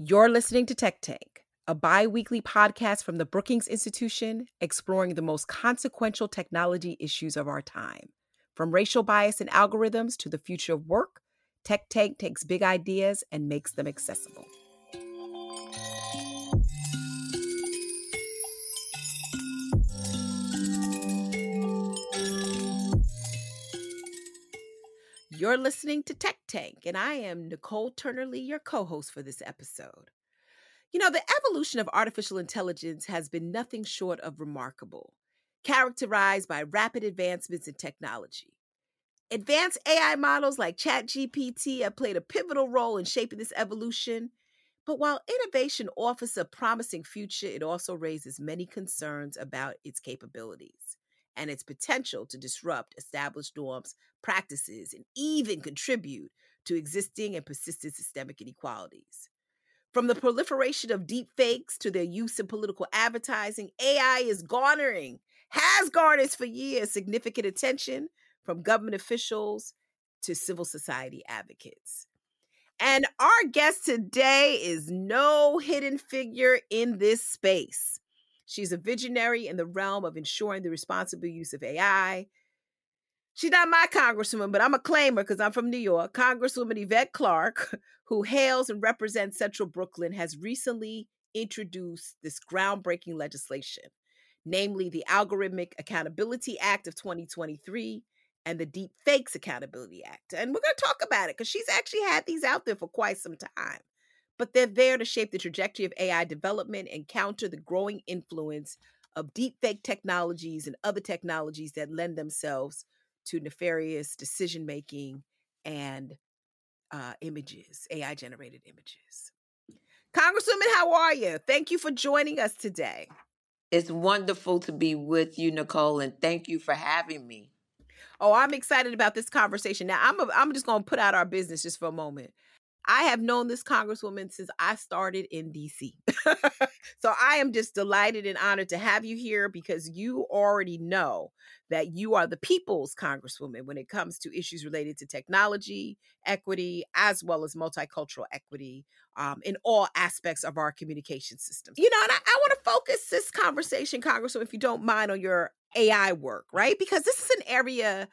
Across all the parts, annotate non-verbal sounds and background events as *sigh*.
You're listening to Tech Tank, a bi weekly podcast from the Brookings Institution exploring the most consequential technology issues of our time. From racial bias and algorithms to the future of work, Tech Tank takes big ideas and makes them accessible. You're listening to Tech Tank, and I am Nicol Turner Lee, your co host for this episode. You know, the evolution of artificial intelligence has been nothing short of remarkable, characterized by rapid advancements in technology. Advanced AI models like ChatGPT have played a pivotal role in shaping this evolution. But while innovation offers a promising future, it also raises many concerns about its capabilities and its potential to disrupt established norms, practices, and even contribute to existing and persistent systemic inequalities. From the proliferation of deep fakes to their use in political advertising, AI is garnering, has garnered for years significant attention from government officials to civil society advocates. And our guest today is no hidden figure in this space. She's a visionary in the realm of ensuring the responsible use of AI. She's not my congresswoman, but I'm a claimer because I'm from New York. Congresswoman Yvette Clarke, *laughs* who hails and represents Central Brooklyn, has recently introduced this groundbreaking legislation, namely the Algorithmic Accountability Act of 2023 and the Deep Fakes Accountability Act. And we're going to talk about it because she's actually had these out there for quite some time but they're there to shape the trajectory of AI development and counter the growing influence of deepfake technologies and other technologies that lend themselves to nefarious decision making and uh, images, AI generated images. Congresswoman, how are you? Thank you for joining us today. It's wonderful to be with you, Nicol, and thank you for having me. Oh, I'm excited about this conversation. Now, I'm a, I'm just going to put out our business just for a moment. I have known this congresswoman since I started in DC. *laughs* so I am just delighted and honored to have you here because you already know that you are the people's congresswoman when it comes to issues related to technology, equity, as well as multicultural equity um, in all aspects of our communication systems. You know, and I, I want to focus this conversation, Congresswoman, if you don't mind, on your AI work, right? Because this is an area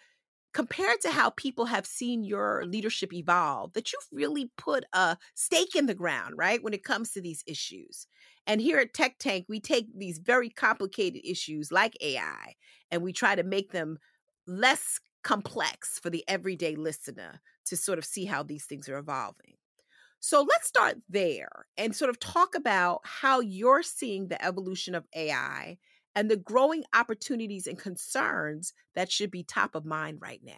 compared to how people have seen your leadership evolve, that you've really put a stake in the ground, right, when it comes to these issues. And here at Tech Tank, we take these very complicated issues like AI and we try to make them less complex for the everyday listener to sort of see how these things are evolving. So let's start there and sort of talk about how you're seeing the evolution of AI and the growing opportunities and concerns that should be top of mind right now?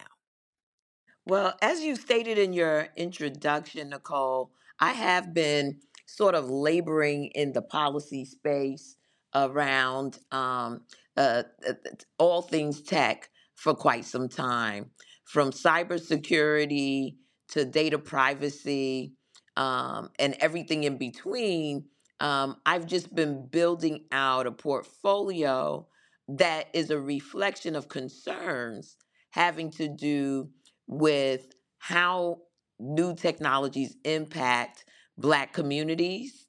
Well, as you stated in your introduction, Nicol, I have been sort of laboring in the policy space around um, uh, uh all things tech for quite some time, from cybersecurity to data privacy um, and everything in between um, I've just been building out a portfolio that is a reflection of concerns having to do with how new technologies impact Black communities,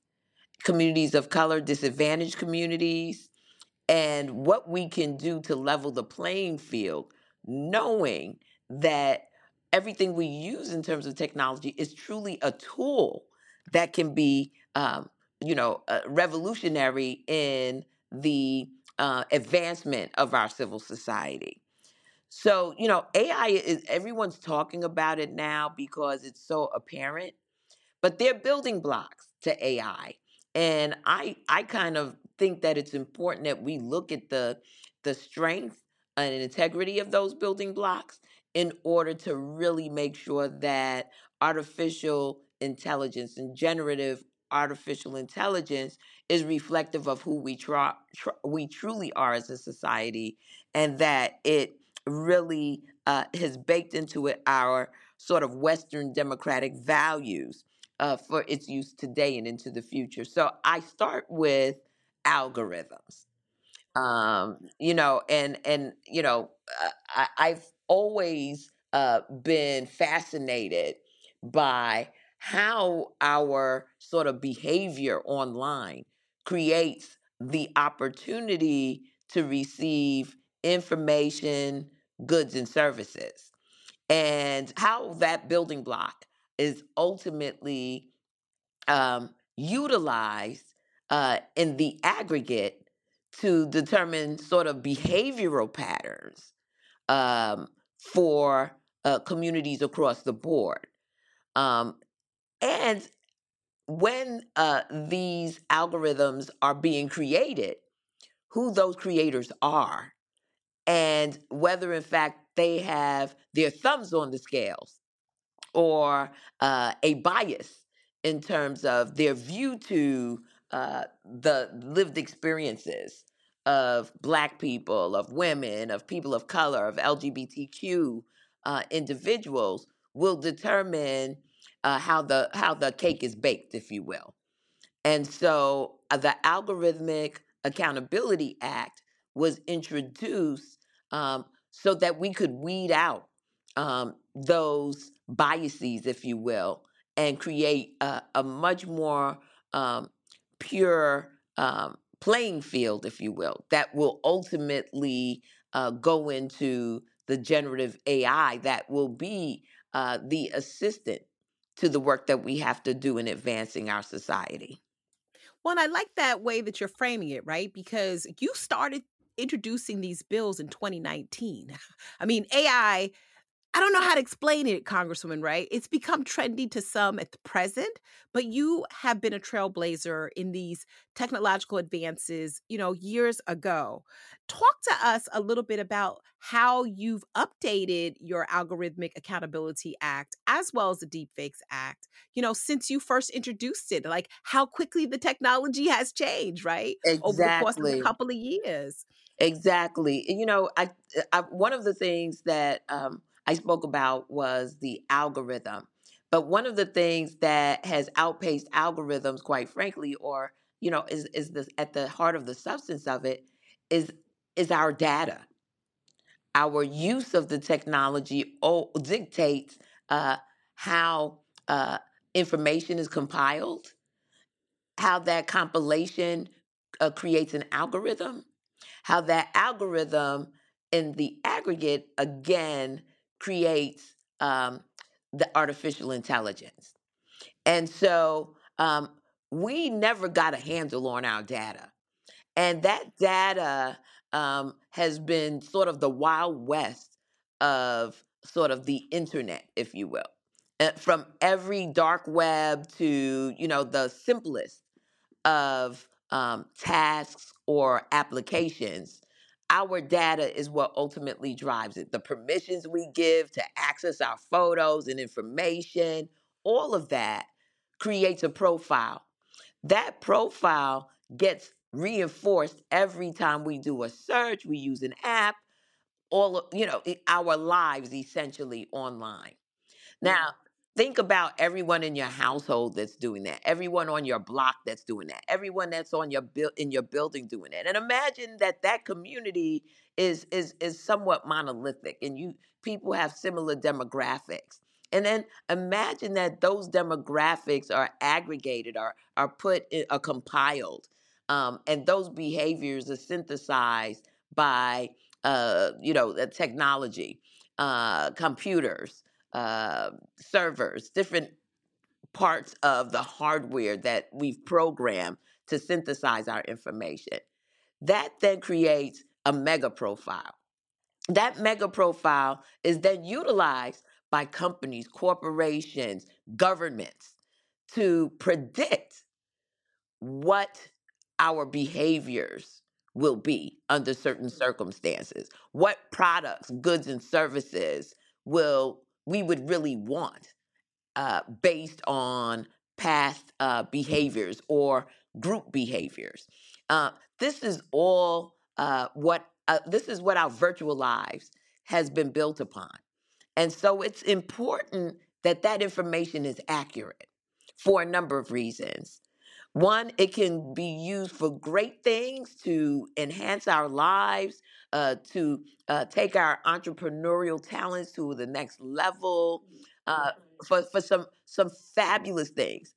communities of color, disadvantaged communities, and what we can do to level the playing field, knowing that everything we use in terms of technology is truly a tool that can be um, you know, uh, revolutionary in the uh, advancement of our civil society. So, you know, AI is everyone's talking about it now because it's so apparent, but they're building blocks to AI. And I I kind of think that it's important that we look at the the strength and integrity of those building blocks in order to really make sure that artificial intelligence and generative artificial intelligence is reflective of who we try, tr- we truly are as a society, and that it really uh, has baked into it our sort of Western democratic values uh, for its use today and into the future. So I start with algorithms, um, you know, and and you know, uh, I, I've always uh, been fascinated by how our sort of behavior online creates the opportunity to receive information, goods, and services, and how that building block is ultimately um, utilized uh, in the aggregate to determine sort of behavioral patterns um, for uh, communities across the board. Um, and when uh, these algorithms are being created, who those creators are, and whether in fact they have their thumbs on the scales or uh, a bias in terms of their view to uh, the lived experiences of Black people, of women, of people of color, of LGBTQ uh, individuals will determine uh, how the how the cake is baked, if you will. And so uh, the Algorithmic Accountability Act was introduced um, so that we could weed out um, those biases, if you will, and create a, a much more um, pure um, playing field, if you will, that will ultimately uh, go into the generative AI that will be uh, the assistant to the work that we have to do in advancing our society. Well, and I like that way that you're framing it, right? Because you started introducing these bills in 2019. *laughs* I mean, AI I don't know how to explain it, Congresswoman, right? It's become trendy to some at the present, but you have been a trailblazer in these technological advances, you know, years ago. Talk to us a little bit about how you've updated your Algorithmic Accountability Act as well as the Deepfakes Act, you know, since you first introduced it, like how quickly the technology has changed, right? Exactly. Over the course of a couple of years. Exactly. You know, I, I one of the things that um, I spoke about was the algorithm. But one of the things that has outpaced algorithms, quite frankly, or you know, is is the at the heart of the substance of it, is is our data. Our use of the technology dictates uh, how uh, information is compiled, how that compilation uh, creates an algorithm, how that algorithm in the aggregate again creates um, the artificial intelligence. And so um, we never got a handle on our data. And that data um, has been sort of the wild west of sort of the internet, if you will. Uh, from every dark web to, you know, the simplest of um, tasks or applications our data is what ultimately drives it. The permissions we give to access our photos and information, all of that creates a profile. That profile gets reinforced every time we do a search, we use an app, all of, you know, our lives essentially online. Now, think about everyone in your household that's doing that. Everyone on your block that's doing that. Everyone that's on your in your building doing that. And imagine that that community is is is somewhat monolithic and you people have similar demographics. And then imagine that those demographics are aggregated, are are put in, are compiled, um, and those behaviors are synthesized by uh, you know technology, uh, computers, uh, servers, different parts of the hardware that we've programmed to synthesize our information. That then creates a mega profile. That mega profile is then utilized by companies, corporations, governments to predict what our behaviors will be under certain circumstances, what products, goods, and services will we would really want uh, based on past uh, behaviors or group behaviors. Uh, this is all uh, what uh, this is what our virtual lives has been built upon, and so it's important that that information is accurate for a number of reasons. One, it can be used for great things to enhance our lives, uh, to uh, take our entrepreneurial talents to the next level, uh, for for some some fabulous things.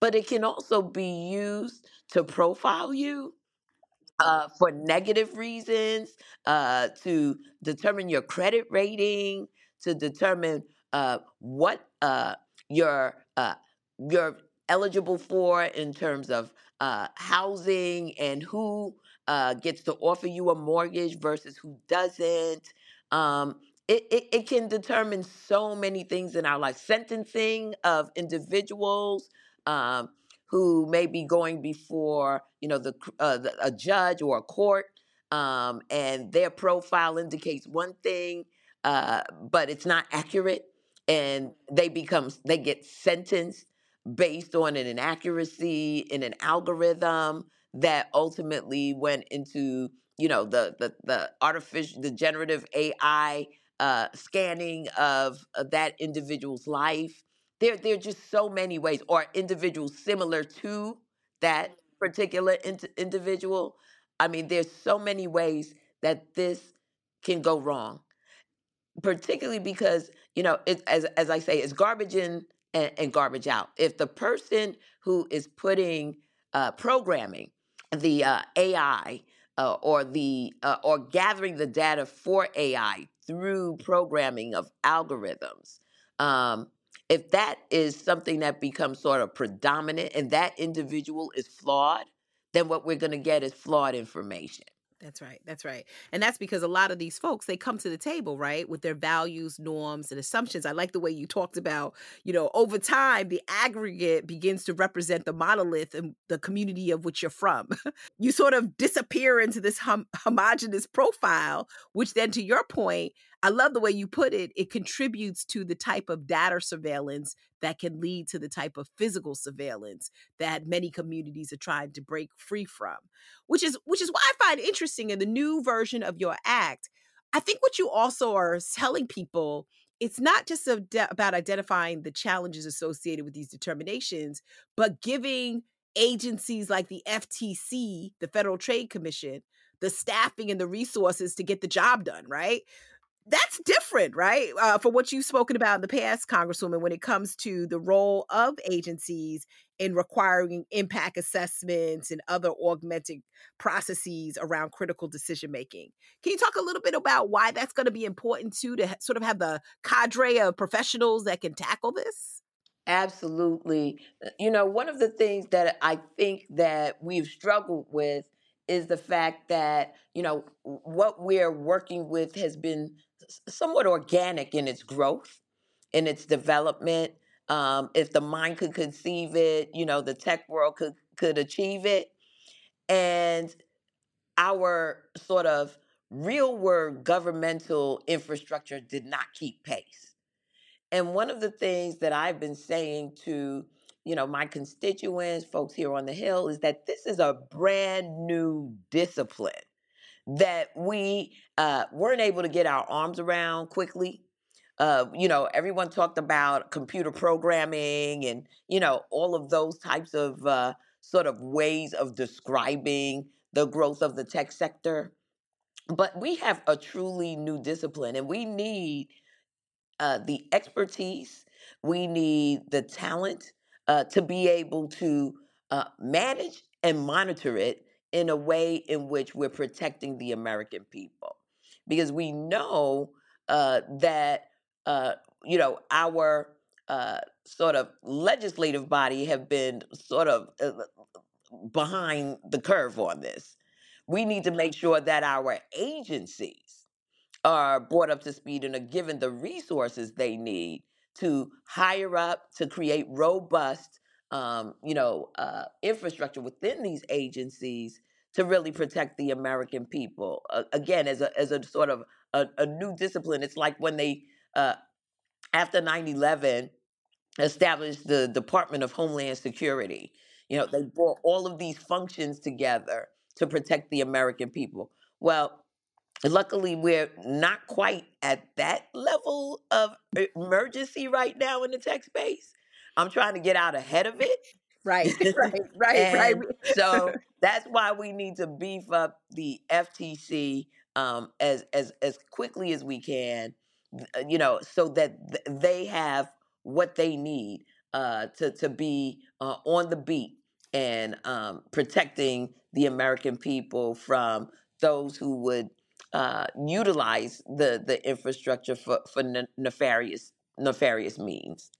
But it can also be used to profile you uh, for negative reasons, uh, to determine your credit rating, to determine uh, what uh, you're uh, you're eligible for in terms of uh, housing and who uh, gets to offer you a mortgage versus who doesn't. Um, it, it, it can determine so many things in our life. Sentencing of individuals. Um, who may be going before you know the, uh, the a judge or a court um, and their profile indicates one thing uh, but it's not accurate and they become they get sentenced based on an inaccuracy in an algorithm that ultimately went into you know the the, the artificial the generative ai uh, scanning of, of that individual's life. There there are just so many ways or individuals similar to that particular int- individual. I mean there's so many ways that this can go wrong particularly because you know it, as as I say, it's garbage in and, and garbage out. If the person who is putting uh, programming the uh, AI uh, or the uh, or gathering the data for AI through programming of algorithms, um, if that is something that becomes sort of predominant and that individual is flawed, then what we're going to get is flawed information. That's right. That's right. And that's because a lot of these folks, they come to the table, right, with their values, norms, and assumptions. I like the way you talked about, you know, over time, the aggregate begins to represent the monolith and the community of which you're from. *laughs* you sort of disappear into this hom- homogenous profile, which then, to your point, I love the way you put it. It contributes to the type of data surveillance that can lead to the type of physical surveillance that many communities are trying to break free from. Which is which is why I find interesting in the new version of your act. I think what you also are telling people it's not just about identifying the challenges associated with these determinations, but giving agencies like the FTC, the Federal Trade Commission, the staffing and the resources to get the job done, right? That's different, right? Uh, for what you've spoken about in the past, Congresswoman, when it comes to the role of agencies in requiring impact assessments and other augmented processes around critical decision making. Can you talk a little bit about why that's going to be important too, to sort of have the cadre of professionals that can tackle this? Absolutely. Uh, you know, one of the things that I think that we've struggled with is the fact that, you know, what we're working with has been somewhat organic in its growth, in its development. Um, if the mind could conceive it, you know, the tech world could could achieve it, and our sort of real world governmental infrastructure did not keep pace. And one of the things that I've been saying to you know my constituents, folks here on the Hill, is that this is a brand new discipline that we uh, weren't able to get our arms around quickly. Uh, you know, everyone talked about computer programming and, you know, all of those types of uh, sort of ways of describing the growth of the tech sector. But we have a truly new discipline and we need uh, the expertise, we need the talent uh, to be able to uh, manage and monitor it in a way in which we're protecting the American people. Because we know uh, that, uh, you know, our uh, sort of legislative body have been sort of uh, behind the curve on this. We need to make sure that our agencies are brought up to speed and are given the resources they need to hire up, to create robust um, you know, uh, infrastructure within these agencies to really protect the American people. Uh, again, as a as a sort of a, a new discipline, it's like when they uh, after 9-11 established the Department of Homeland Security. You know, they brought all of these functions together to protect the American people. Well, luckily we're not quite at that level of emergency right now in the tech space I'm trying to get out ahead of it. Right, *laughs* right, right, right. so *laughs* that's why we need to beef up the FTC um, as as as quickly as we can. Uh, you know, so that th- they have what they need uh, to to be uh, on the beat and um, protecting the American people from those who would uh, utilize the the infrastructure for for ne- nefarious nefarious means.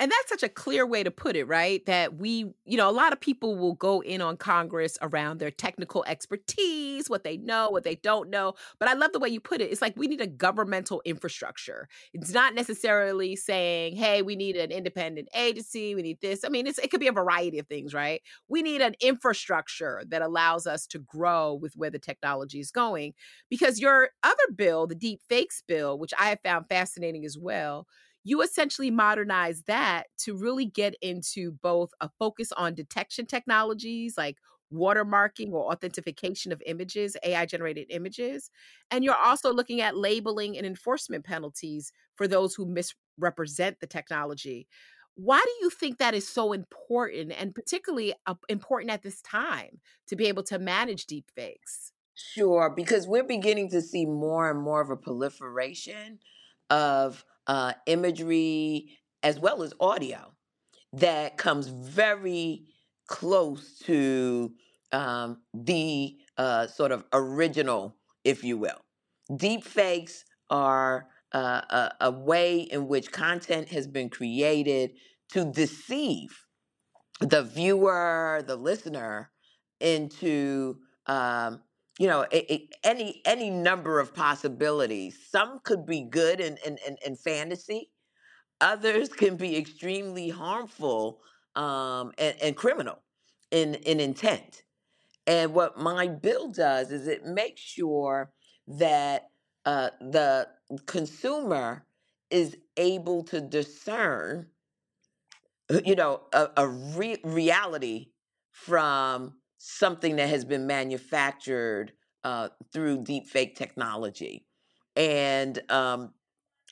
And that's such a clear way to put it, right? That we, you know, a lot of people will go in on Congress around their technical expertise, what they know, what they don't know. But I love the way you put it. It's like we need a governmental infrastructure. It's not necessarily saying, hey, we need an independent agency, we need this. I mean, it's, it could be a variety of things, right? We need an infrastructure that allows us to grow with where the technology is going. Because your other bill, the deep fakes bill, which I have found fascinating as well, you essentially modernize that to really get into both a focus on detection technologies like watermarking or authentication of images, AI generated images. And you're also looking at labeling and enforcement penalties for those who misrepresent the technology. Why do you think that is so important and particularly uh, important at this time to be able to manage deepfakes? Sure, because we're beginning to see more and more of a proliferation of uh, imagery as well as audio that comes very close to um, the uh, sort of original, if you will. Deep fakes are uh, a, a way in which content has been created to deceive the viewer, the listener, into um, you know a, a- any any number of possibilities. Some could be good and and and, and fantasy. Others *laughs* can be extremely harmful um, and, and criminal in in intent. And what my bill does is it makes sure that uh, the consumer is able to discern uh, you know a, a re- reality from something that has been manufactured uh, through deep fake technology and um,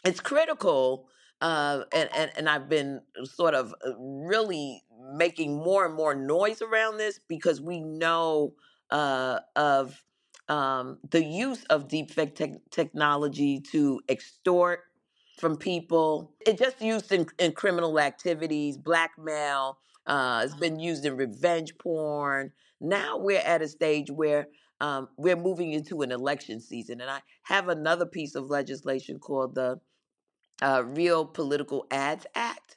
it's critical uh, and, and, and i've been sort of uh, really making more and more noise around this because we know uh, of um, the use of deepfake tech technology to extort from people. It's just used in, in criminal activities, blackmail. Uh, it's been used in revenge porn. Now we're at a stage where um, we're moving into an election season, and I have another piece of legislation called the uh, Real Political Ads Act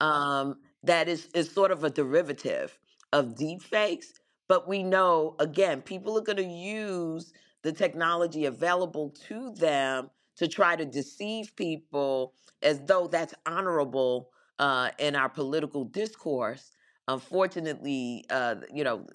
um, that is is sort of a derivative of deep fakes. But we know again, people are going to use the technology available to them to try to deceive people as though that's honorable uh, in our political discourse. Unfortunately, uh, you know,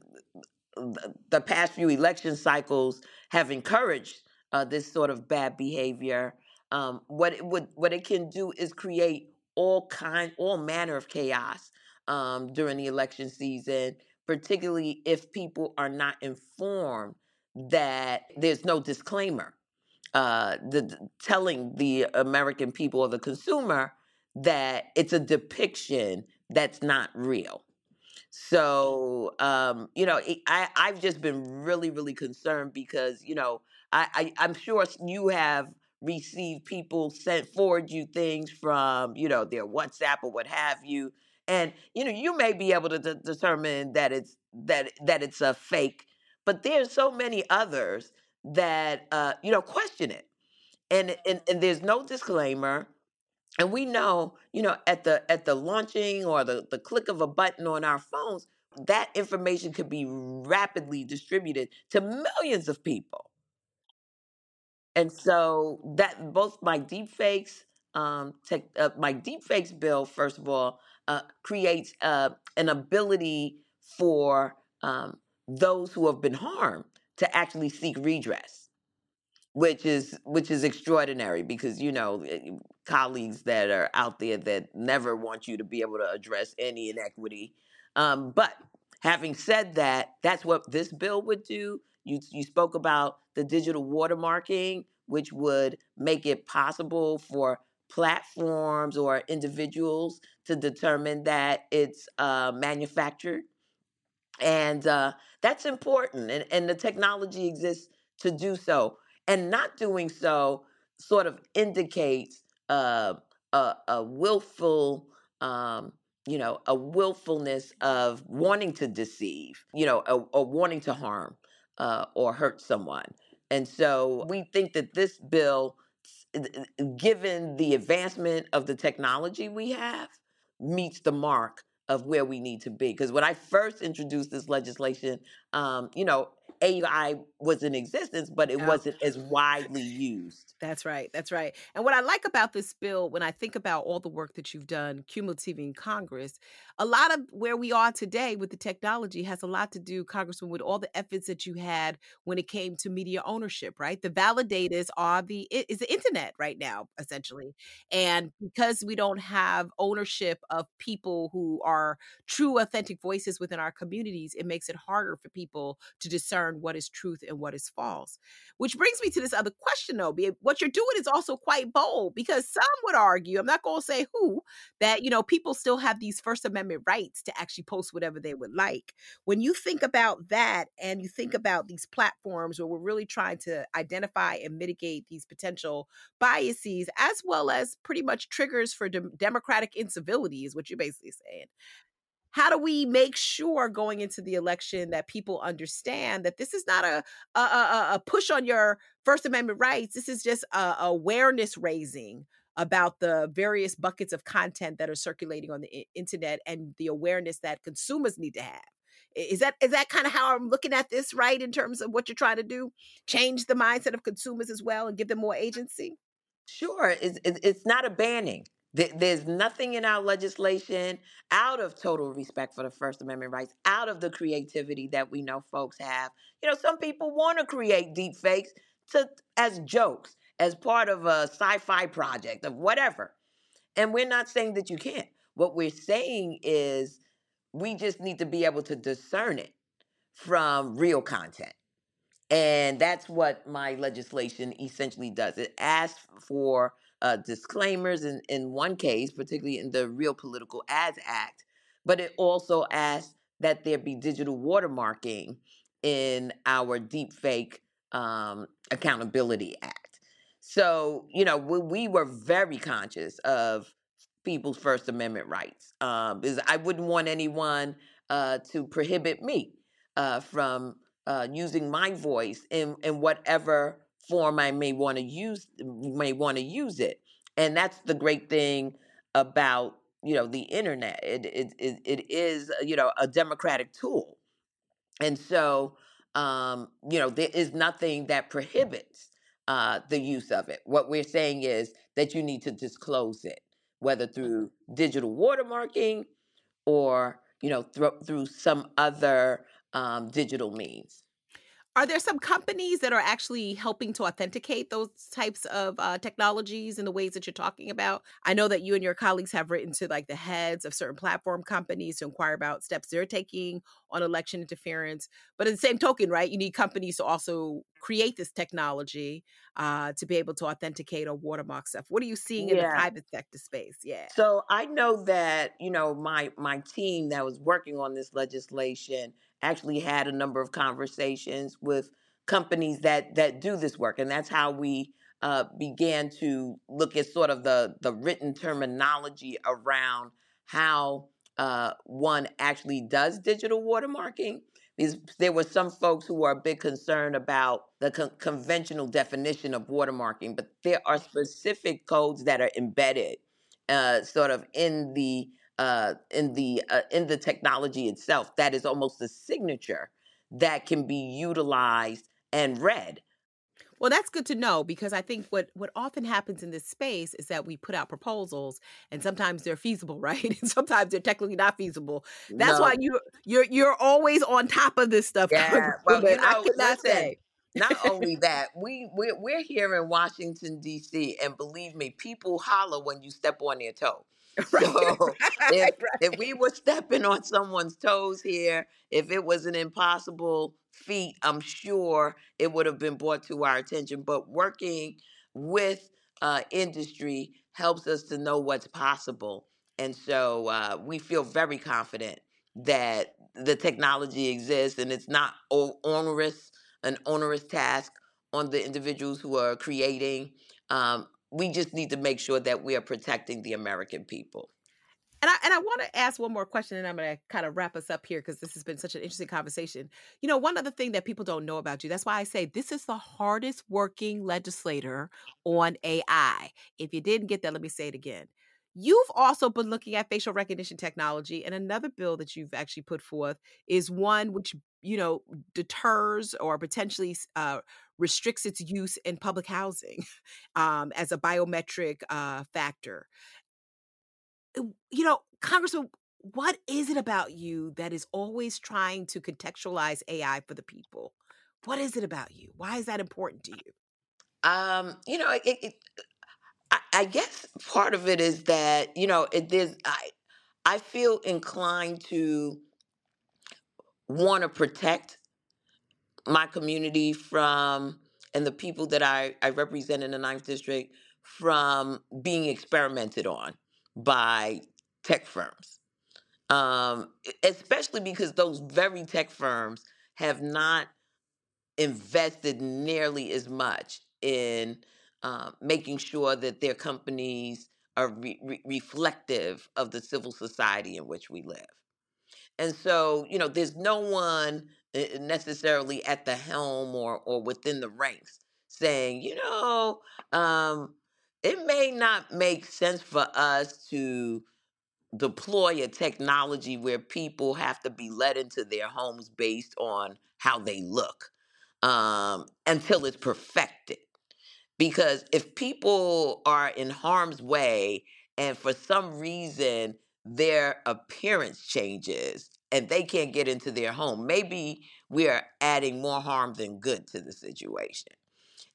the past few election cycles have encouraged uh, this sort of bad behavior. Um, what it would, what it can do is create all kind, all manner of chaos um, during the election season, particularly if people are not informed that there's no disclaimer, uh, the, the- telling the American people or the consumer that it's a depiction that's not real. So, um, you know, I I've just been really really concerned because you know I, I I'm sure you have received people sent forward you things from you know their WhatsApp or what have you, and you know you may be able to de- determine that it's that that it's a fake, but there's so many others that uh, you know question it, and and and there's no disclaimer and we know you know at the at the launching or the, the click of a button on our phones that information could be rapidly distributed to millions of people. And so that both my deepfakes um tech, uh, my deepfakes bill first of all uh, creates uh, an ability for um, those who have been harmed to actually seek redress which is which is extraordinary because you know eh, colleagues that are out there that never want you to be able to address any inequity. Um, but having said that that's what this bill would do. You you spoke about the digital watermarking which would make it possible for platforms or individuals to determine that it's uh, manufactured. And uh, that's important and, and the technology exists to do so and not doing so sort of indicates uh, a, a willful um, you know, a willfulness of wanting to deceive, you know, or, wanting to harm uh, or hurt someone. And so we think that this bill, given the advancement of the technology we have, meets the mark of where we need to be. Because when I first introduced this legislation, um, you know, AI was in existence, but it Yeah. wasn't as widely used. That's right. That's right. And what I like about this bill, when I think about all the work that you've done cumulatively in Congress, a lot of where we are today with the technology has a lot to do, Congressman, with all the efforts that you had when it came to media ownership, right? The validators are the is the internet right now, essentially. And because we don't have ownership of people who are true, authentic voices within our communities, it makes it harder for people to discern what is truth and what is false. Which brings me to this other question, though. What you're doing is also quite bold because some would argue, I'm not going to say who, that you know people still have these First Amendment rights to actually post whatever they would like. When you think about that, and you think about these platforms where we're really trying to identify and mitigate these potential biases, as well as pretty much triggers for dem- democratic incivility, is what you're basically saying how do we make sure going into the election that people understand that this is not a a, a, a push on your First Amendment rights? This is just a, awareness raising about the various buckets of content that are circulating on the internet and the awareness that consumers need to have. Is that is that kind of how I'm looking at this, right? In terms of what you're trying to do, change the mindset of consumers as well and give them more agency. Sure, it's it's not a banning. There- There's nothing in our legislation out of total respect for the First Amendment rights, out of the creativity that we know folks have. You know, some people want to create deep fakes to as jokes, as part of a sci-fi project of whatever. And we're not saying that you can't. What we're saying is we just need to be able to discern it from real content. And that's what my legislation essentially does. It asks for uh, disclaimers in, in one case, particularly in the Real Political Ads Act, but it also asks that there be digital watermarking in our Deepfake um, Accountability Act. So, you know, we, we were very conscious of people's First Amendment rights. Um, I wouldn't want anyone uh, to prohibit me uh, from uh, using my voice in, in whatever form I may want to use may want to use it. And that's the great thing about you know the internet. It it it, it is you know a democratic tool, and so um, you know there is nothing that prohibits uh, the use of it. What we're saying is that you need to disclose it, whether through digital watermarking or you know thro- through some other um, digital means. Are there some companies that are actually helping to authenticate those types of uh, technologies in the ways that you're talking about? I know that you and your colleagues have written to like the heads of certain platform companies to inquire about steps they're taking on election interference. But in the same token, right, you need companies to also create this technology uh, to be able to authenticate or watermark stuff. What are you seeing in the private sector space? Yeah. So I know that you know my my team that was working on this legislation actually had a number of conversations with companies that that do this work, and that's how we uh, began to look at sort of the the written terminology around how uh, one actually does digital watermarking. Because there were some folks who were a bit concerned about the con- conventional definition of watermarking, but there are specific codes that are embedded uh, sort of in the uh, in the uh, in the technology itself that is almost a signature that can be utilized and read. Well, that's good to know because I think what what often happens in this space is that we put out proposals and sometimes they're feasible, *laughs* right? And sometimes they're technically not feasible. That's why you you're you're always on top of this stuff, *laughs* yeah. Well, you Congresswoman. I know, cannot listen. say. Not only *laughs* that, we we're, we're here in Washington D.C. and believe me, people holler when you step on their toe. Right, *laughs* So if right, if we were stepping on someone's toes here, if it was an impossible feat, I'm sure it would have been brought to our attention. But working with uh, industry helps us to know what's possible, and so uh, we feel very confident that the technology exists and it's not o- onerous, an onerous task on the individuals who are creating. Um, we just need to make sure that we are protecting the American people. And I and I want to ask one more question, and I'm going to kind of wrap us up here because this has been such an interesting conversation. You know, one other thing that people don't know about you. That's why I say this is the hardest working legislator on AI. If you didn't get that, let me say it again. You've also been looking at facial recognition technology, and another bill that you've actually put forth is one which you know deters or potentially uh, restricts its use in public housing *laughs* um, as a biometric uh, factor you know, Congressman, what is it about you that is always trying to contextualize AI for the people? What is it about you? Why is that important to you? Um, you know, it, it, I, I guess part of it is that you know it is. I I feel inclined to want to protect my community from and the people that I, I represent in the ninth district from being experimented on by tech firms. Um, especially because those very tech firms have not invested nearly as much in uh, making sure that their companies are re- re- reflective of the civil society in which we live. And so, you know, there's no one uh, necessarily at the helm or or within the ranks saying, you know, um, it may not make sense for us to deploy a technology where people have to be led into their homes based on how they look um, until it's perfected because if people are in harm's way and for some reason their appearance changes and they can't get into their home, maybe we are adding more harm than good to the situation.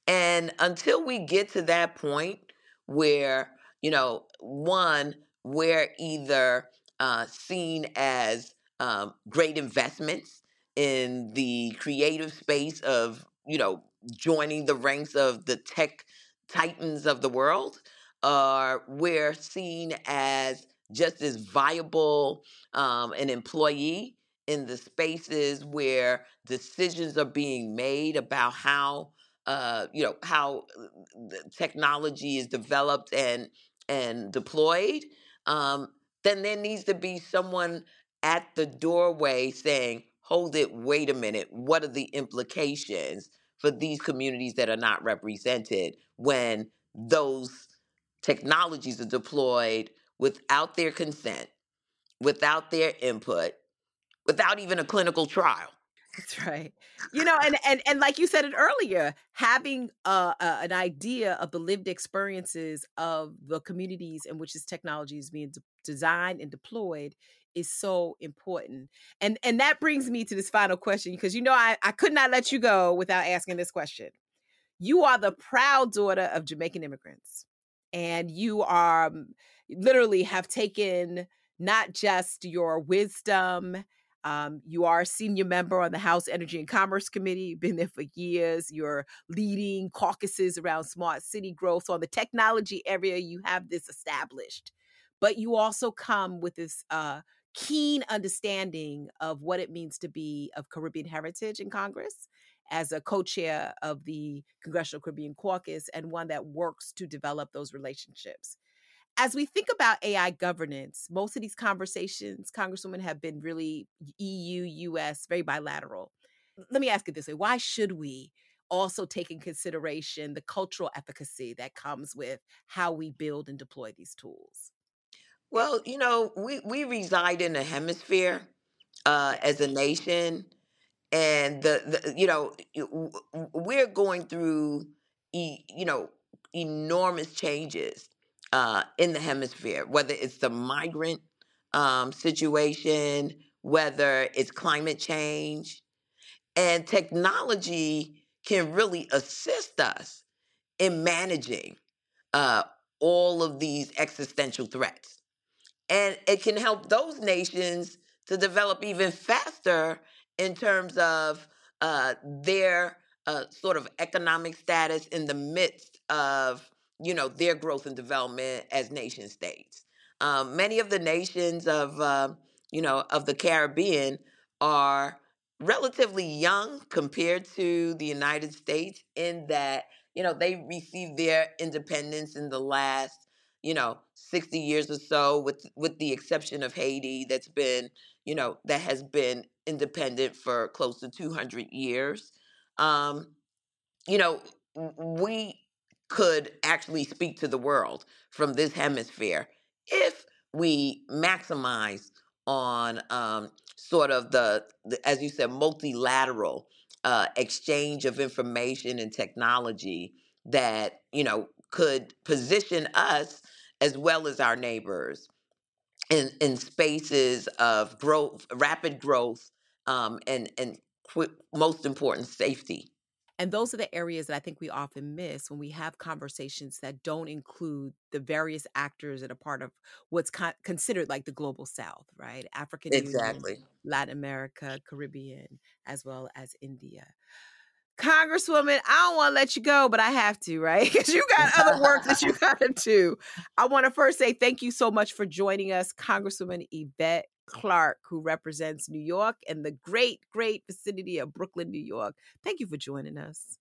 And until we get to that point where, you know, one, we're either uh, seen as um, great investments in the creative space of, you know, joining the ranks of the tech titans of the world, or we're seen as just as viable um, an employee in the spaces where decisions are being made about how uh, you know how uh, the technology is developed and and deployed, um, then there needs to be someone at the doorway saying, "Hold it, wait a minute. What are the implications for these communities that are not represented when those technologies are deployed without their consent, without their input, without even a clinical trial?" That's right. You know, and and and like you said it earlier, having uh, an idea of the lived experiences of the communities in which this technology is being de- designed and deployed is so important. And and that brings me to this final question because you know I I could not let you go without asking this question. You are the proud daughter of Jamaican immigrants, and you are um, literally have taken not just your wisdom um, you are a senior member on the House Energy and Commerce Committee. You've been there for years. You're leading caucuses around smart city growth. So, on the technology area, you have this established. But you also come with this uh, keen understanding of what it means to be of Caribbean heritage in Congress as a co chair of the Congressional Caribbean Caucus and one that works to develop those relationships as we think about AI governance, most of these conversations, Congresswoman, have been really EU, US, very bilateral. Let me ask it this way why should we also take in consideration the cultural efficacy that comes with how we build and deploy these tools? Well, you know, we, we reside in a hemisphere uh, as a nation, and the, the you know y- w- w- we're going through e- you know enormous changes uh, in the hemisphere, whether it's the migrant um, situation, whether it's climate change, and technology can really assist us in managing uh, all of these existential threats. And it can help those nations to develop even faster in terms of uh, their uh, sort of economic status in the midst of you know their growth and development as nation states. Um, many of the nations of uh, you know of the Caribbean are relatively young compared to the United States in that you know they received their independence in the last you know 60 years or so with with the exception of Haiti that's been you know that has been independent for close to 200 years um you know we could actually speak to the world from this hemisphere if we maximize on um, sort of the, the, as you said, multilateral uh, exchange of information and technology that you know could position us as well as our neighbors in in spaces of growth, rapid growth, um, and and qu- most important, safety. And those are the areas that I think we often miss when we have conversations that don't include the various actors that are part of what's con- considered like the global south, right? African Exactly. Union, Latin America, Caribbean, as well as India. Congresswoman, I don't want to let you go, but I have to, right? *laughs* Because you got other work that you *laughs* got to do. I want to first say thank you so much for joining us, Congresswoman Yvette Clarke, who represents New York and the great, great vicinity of Brooklyn, New York. Thank you for joining us.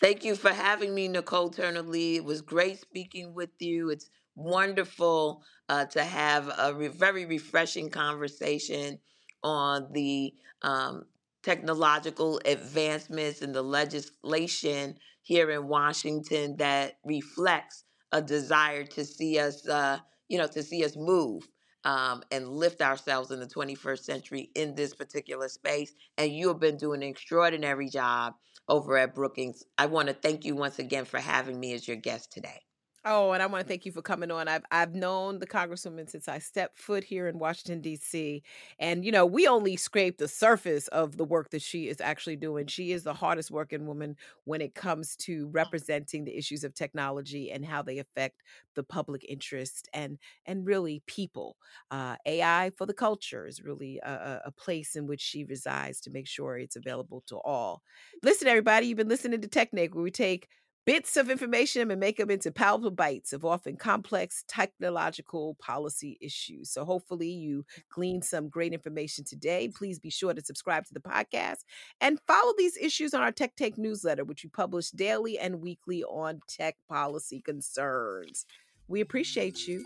Thank you for having me, Nicol Turner Lee. It was great speaking with you. It's wonderful uh, to have a re- very refreshing conversation on the um, technological advancements and the legislation here in Washington that reflects a desire to see us, uh, you know, to see us move um, and lift ourselves in the 21st century in this particular space. And you have been doing an extraordinary job over at Brookings. I want to thank you once again for having me as your guest today. Oh, and I want to thank you for coming on. I've I've known the congresswoman since I stepped foot here in Washington D.C. And you know, we only scraped the surface of the work that she is actually doing. She is the hardest working woman when it comes to representing the issues of technology and how they affect the public interest and and really people. Uh, AI for the culture is really a, a place in which she resides to make sure it's available to all. Listen, everybody, you've been listening to Tech Tank, where we take bits of information and make them into palatable bites of often complex technological policy issues. So hopefully you glean some great information today. Please be sure to subscribe to the podcast and follow these issues on our Tech Tank newsletter, which we publish daily and weekly on tech policy concerns. We appreciate you.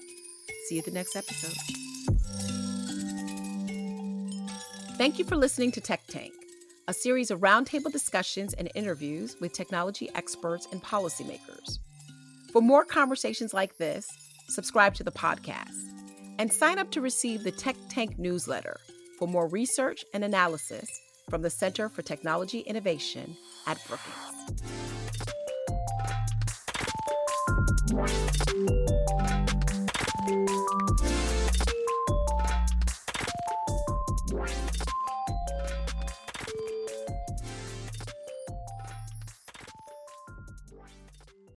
See you at the next episode. Thank you for listening to Tech Tank a series of roundtable discussions and interviews with technology experts and policymakers. For more conversations like this, subscribe to the podcast and sign up to receive the Tech Tank newsletter for more research and analysis from the Center for Technology Innovation at Brookings.